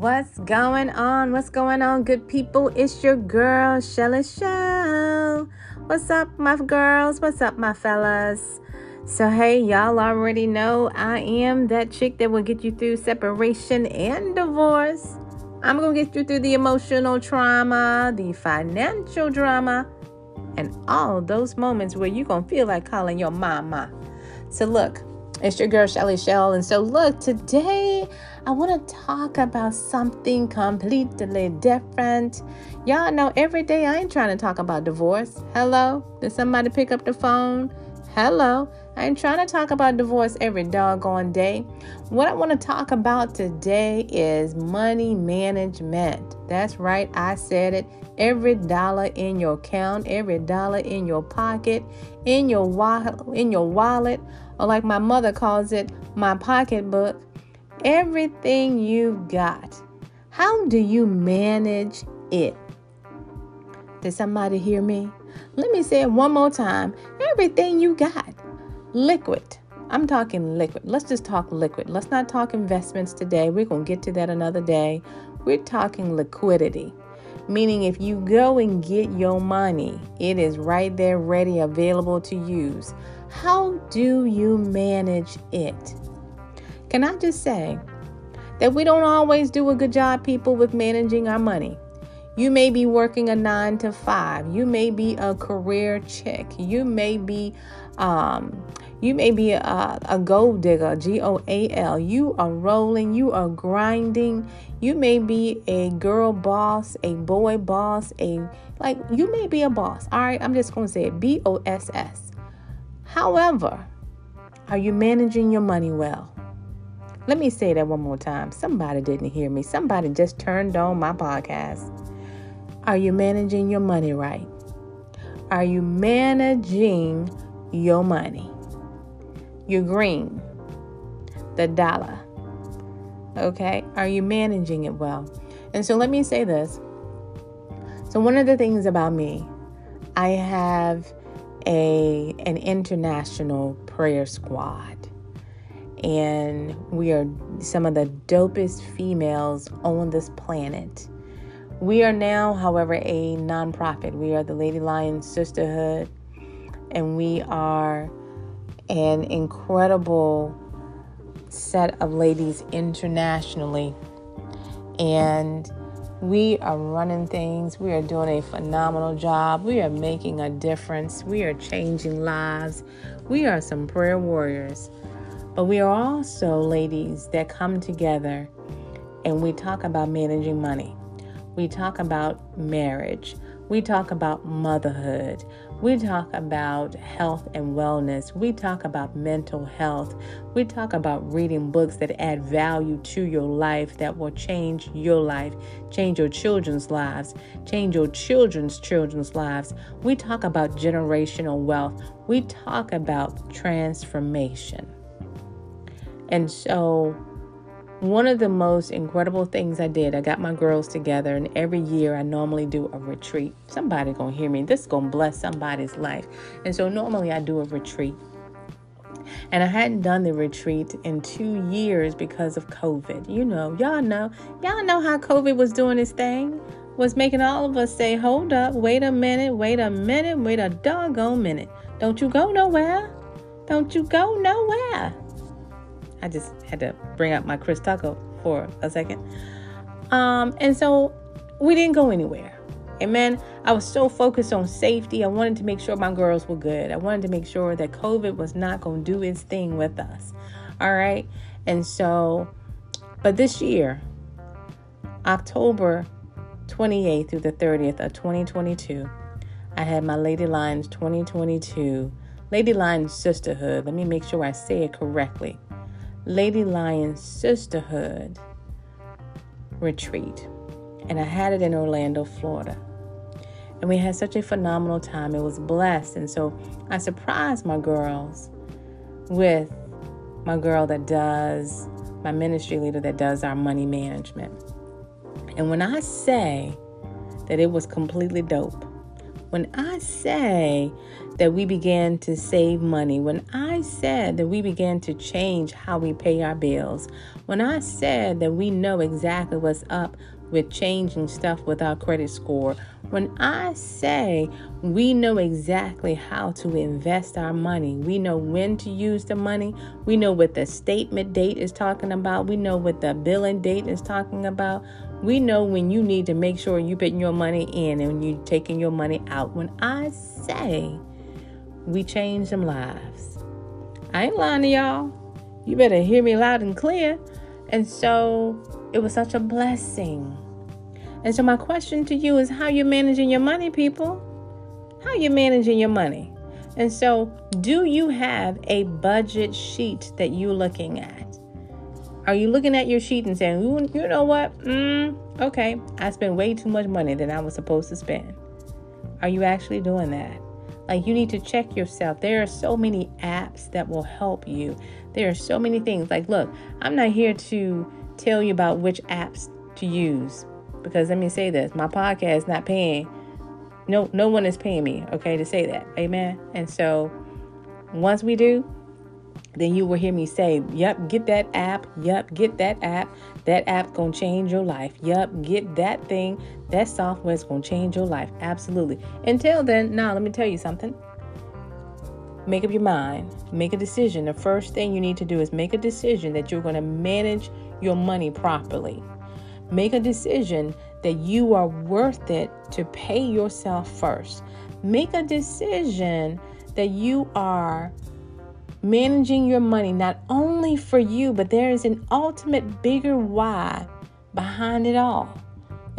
What's going on? What's going on, good people? It's your girl, Shelly Shell. What's up, my girls? What's up, my fellas? So, hey, y'all already know I am that chick that will get you through separation and divorce. I'm going to get you through the emotional trauma, the financial drama, and all those moments where you're going to feel like calling your mama. So, look, it's your girl Shelly Shell. And so, look, today I want to talk about something completely different. Y'all know every day I ain't trying to talk about divorce. Hello? Did somebody pick up the phone? Hello? I ain't trying to talk about divorce every doggone day. What I want to talk about today is money management. That's right, I said it. Every dollar in your account, every dollar in your pocket, in your wallet, in your wallet or like my mother calls it, my pocketbook, everything you've got. How do you manage it? Did somebody hear me? Let me say it one more time. Everything you got. Liquid. I'm talking liquid. Let's just talk liquid. Let's not talk investments today. We're going to get to that another day. We're talking liquidity. Meaning, if you go and get your money, it is right there, ready, available to use. How do you manage it? Can I just say that we don't always do a good job, people, with managing our money? You may be working a nine to five. You may be a career chick. You may be, um, you may be a, a gold digger, G O A L. You are rolling. You are grinding. You may be a girl boss, a boy boss, a like. You may be a boss. All right, I'm just gonna say it. B O S S. However, are you managing your money well? Let me say that one more time. Somebody didn't hear me. Somebody just turned on my podcast. Are you managing your money right? Are you managing your money? Your green, the dollar. Okay? Are you managing it well? And so let me say this. So, one of the things about me, I have a an international prayer squad. And we are some of the dopest females on this planet. We are now, however, a nonprofit. We are the Lady Lion Sisterhood, and we are an incredible set of ladies internationally. And we are running things. We are doing a phenomenal job. We are making a difference. We are changing lives. We are some prayer warriors. But we are also ladies that come together and we talk about managing money. We talk about marriage. We talk about motherhood. We talk about health and wellness. We talk about mental health. We talk about reading books that add value to your life that will change your life, change your children's lives, change your children's children's lives. We talk about generational wealth. We talk about transformation. And so, one of the most incredible things I did, I got my girls together, and every year I normally do a retreat. Somebody gonna hear me. This gonna bless somebody's life. And so normally I do a retreat. And I hadn't done the retreat in two years because of COVID. You know, y'all know, y'all know how COVID was doing its thing, was making all of us say, hold up, wait a minute, wait a minute, wait a doggone minute. Don't you go nowhere. Don't you go nowhere. I just had to bring up my Chris Tucker for a second. Um, and so we didn't go anywhere. Amen. I was so focused on safety. I wanted to make sure my girls were good. I wanted to make sure that COVID was not going to do its thing with us. All right. And so, but this year, October 28th through the 30th of 2022, I had my Lady Lions 2022 Lady Lions Sisterhood. Let me make sure I say it correctly. Lady Lion Sisterhood retreat. And I had it in Orlando, Florida. And we had such a phenomenal time. It was blessed. And so I surprised my girls with my girl that does, my ministry leader that does our money management. And when I say that it was completely dope, When I say that we began to save money, when I said that we began to change how we pay our bills, when I said that we know exactly what's up with changing stuff with our credit score, when I say we know exactly how to invest our money, we know when to use the money, we know what the statement date is talking about, we know what the billing date is talking about, we know when you need to make sure you're putting your money in and you're taking your money out. When I say we change them lives, I ain't lying to y'all. You better hear me loud and clear. And so it was such a blessing and so my question to you is how you managing your money, people? How you managing your money? And so, do you have a budget sheet that you're looking at? Are you looking at your sheet and saying, you know what? Mm, okay, I spent way too much money than I was supposed to spend. Are you actually doing that? Like, you need to check yourself. There are so many apps that will help you. There are so many things. Like, look, I'm not here to tell you about which apps to use because let me say this my podcast is not paying no no one is paying me okay to say that amen and so once we do then you will hear me say yep get that app. Yep get that app. That app gonna change your life. Yep get that thing. That software is gonna change your life. Absolutely. Until then now let me tell you something. Make up your mind. Make a decision. The first thing you need to do is make a decision that you're to manage your money properly. Make a decision that you are worth it to pay yourself first. Make a decision that you are managing your money not only for you, but there is an ultimate bigger why behind it all.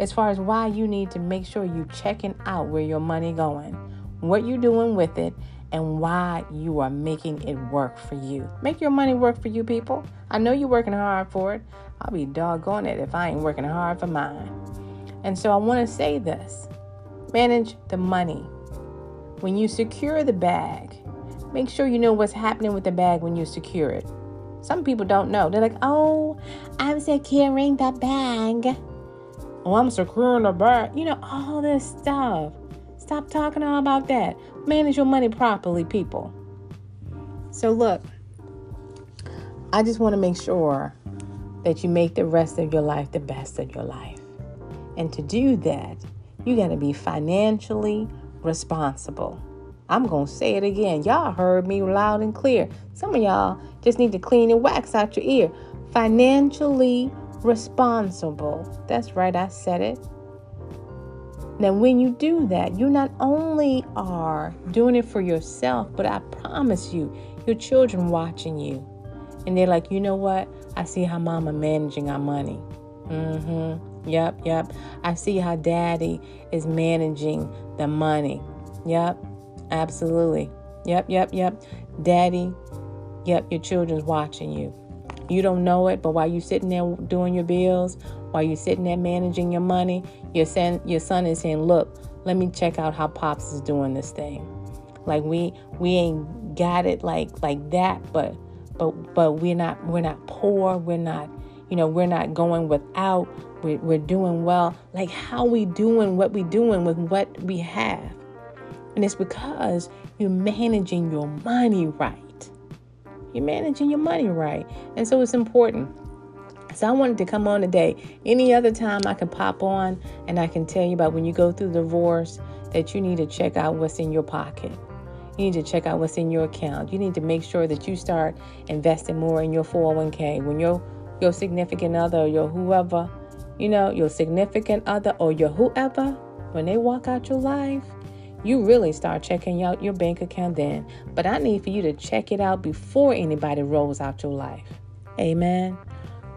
As far as why you need to make sure you checking out where your money going, what you're doing with it, and why you are making it work for you. Make your money work for you, people. I know you're working hard for it. I'll be doggone it if I ain't working hard for mine. And so I want to say this manage the money. When you secure the bag, make sure you know what's happening with the bag when you secure it. Some people don't know. They're like, oh, I'm securing the bag. Oh, I'm securing the bag. You know, all this stuff. Stop talking all about that. Manage your money properly, people. So, look, I just want to make sure that you make the rest of your life the best of your life. And to do that, you got to be financially responsible. I'm going to say it again. Y'all heard me loud and clear. Some of y'all just need to clean and wax out your ear. Financially responsible. That's right, I said it. Now, when you do that, you not only are doing it for yourself, but I promise you, your children watching you. And they're like, you know what? I see how mama managing our money. Mm-hmm. Yep, yep. I see how daddy is managing the money. Yep, absolutely. Yep, yep, yep. Daddy, yep, your children's watching you. You don't know it, but while you're sitting there doing your bills, while you're sitting there managing your money, your son, your son is saying, "Look, let me check out how pops is doing this thing." Like we we ain't got it like like that, but but but we're not we're not poor we're not you know we're not going without we're, we're doing well like how we doing what we doing with what we have and it's because you're managing your money right you're managing your money right and so it's important so I wanted to come on today. Any other time I can pop on and I can tell you about when you go through divorce that you need to check out what's in your pocket. You need to check out what's in your account. You need to make sure that you start investing more in your 401k. When your your significant other or your whoever, you know, your significant other or your whoever, when they walk out your life, you really start checking out your bank account then. But I need for you to check it out before anybody rolls out your life. Amen.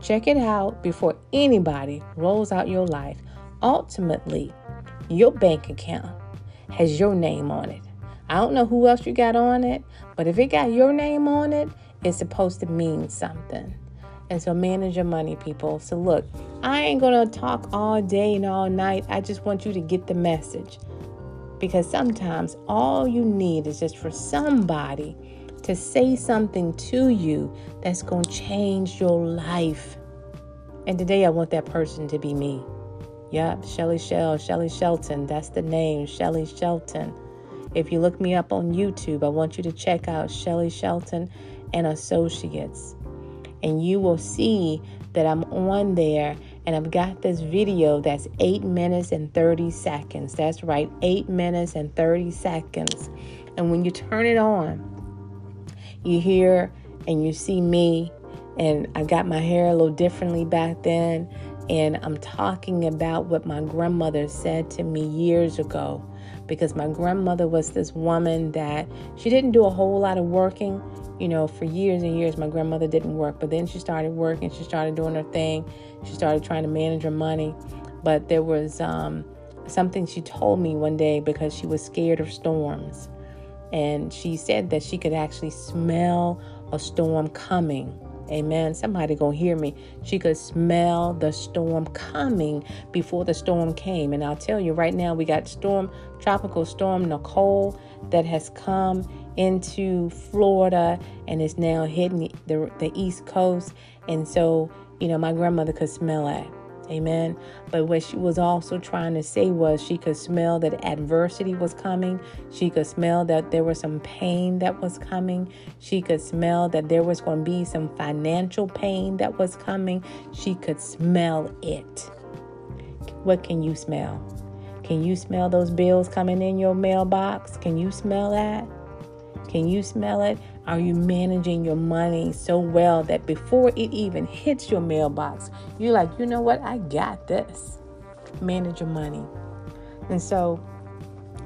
Check it out before anybody rolls out your life. Ultimately, your bank account has your name on it. I don't know who else you got on it, but if it got your name on it, it's supposed to mean something. And so manage your money, people. So look, I ain't to talk all day and all night. I just want you to get the message. Because sometimes all you need is just for somebody to say something to you that's going to change your life. And today I want that person to be me. Yep, Shelly Shell, Shelly Shelton. That's the name, Shelly Shelton. If you look me up on YouTube, I want you to check out Shelly Shelton and Associates. And you will see that I'm on there and I've got this video that's 8 minutes and 30 seconds. That's right, 8 minutes and 30 seconds. And when you turn it on, you hear and you see me, and I got my hair a little differently back then. And I'm talking about what my grandmother said to me years ago because my grandmother was this woman that she didn't do a whole lot of working. You know, for years and years, my grandmother didn't work, but then she started working. She started doing her thing. She started trying to manage her money. But there was um, something she told me one day because she was scared of storms. And she said that she could actually smell a storm coming Amen. Somebody gonna hear me. She could smell the storm coming before the storm came. And I'll tell you right now, we got storm, tropical storm Nicole that has come into Florida and is now hitting the, the East Coast. And so, you know, my grandmother could smell it. Amen. But what she was also trying to say was she could smell that adversity was coming. She could smell that there was some pain that was coming. She could smell that there was going to be some financial pain that was coming. She could smell it. What can you smell? Can you smell those bills coming in your mailbox? Can you smell that? Can you smell it? Are you managing your money so well that before it even hits your mailbox, you're like, you know what? I got this. Manage your money. And so,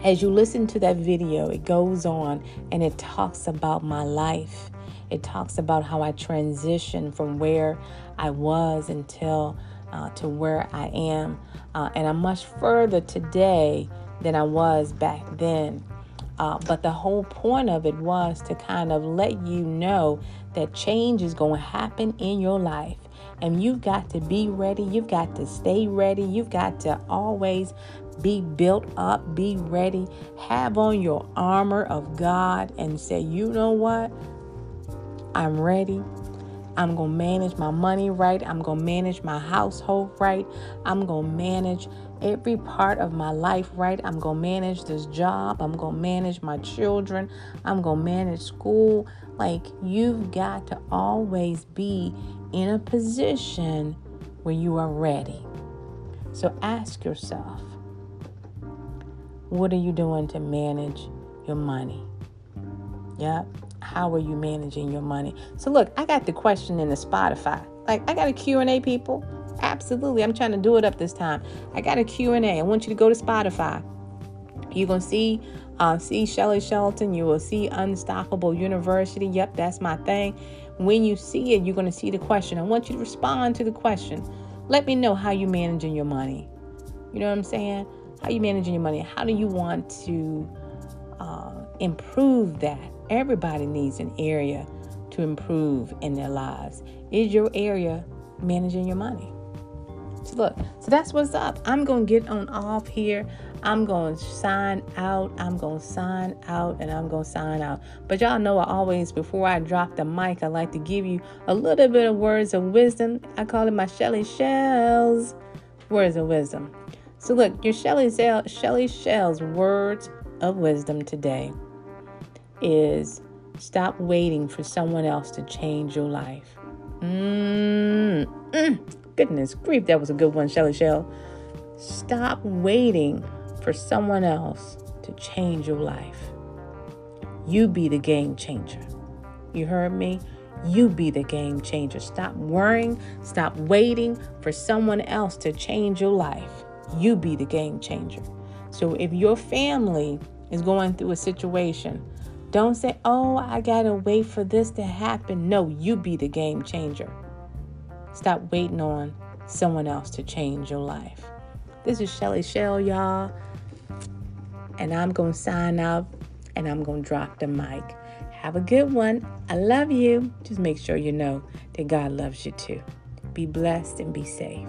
as you listen to that video, it goes on and it talks about my life. It talks about how I transitioned from where I was until uh, to where I am. Uh, and I'm much further today than I was back then. Uh, but the whole point of it was to kind of let you know that change is going to happen in your life. And you've got to be ready. You've got to stay ready. You've got to always be built up, be ready, have on your armor of God, and say, you know what? I'm ready. I'm going to manage my money right. I'm going to manage my household right. I'm going to manage every part of my life right. I'm going to manage this job. I'm going to manage my children. I'm going to manage school. Like, you've got to always be in a position where you are ready. So ask yourself what are you doing to manage your money? Yep. How are you managing your money? So look, I got the question in the Spotify. Like I got a Q&A people. Absolutely. I'm trying to do it up this time. I got a Q&A. I want you to go to Spotify. You're going to see uh, see Shelly Shelton. You will see Unstoppable University. Yep, that's my thing. When you see it, you're going to see the question. I want you to respond to the question. Let me know how you're managing your money. You know what I'm saying? How you managing your money? How do you want to uh, improve that? Everybody needs an area to improve in their lives. Is your area managing your money? So look, so that's what's up. I'm gonna get on off here. I'm gonna sign out. I'm gonna sign out and I'm gonna sign out. But y'all know I always, before I drop the mic, I like to give you a little bit of words of wisdom. I call it my Shelly Shells words of wisdom. So look, your Shelly Shelly Shells words of wisdom today is stop waiting for someone else to change your life. Mm-mm. Goodness grief, that was a good one, Shelly Shell. Stop waiting for someone else to change your life. You be the game changer. You heard me? You be the game changer. Stop worrying, stop waiting for someone else to change your life. You be the game changer. So if your family is going through a situation, don't say, oh, I got to wait for this to happen. No, you be the game changer. Stop waiting on someone else to change your life. This is Shelly Shell, y'all. And I'm to sign out and I'm to drop the mic. Have a good one. I love you. Just make sure you know that God loves you too. Be blessed and be safe.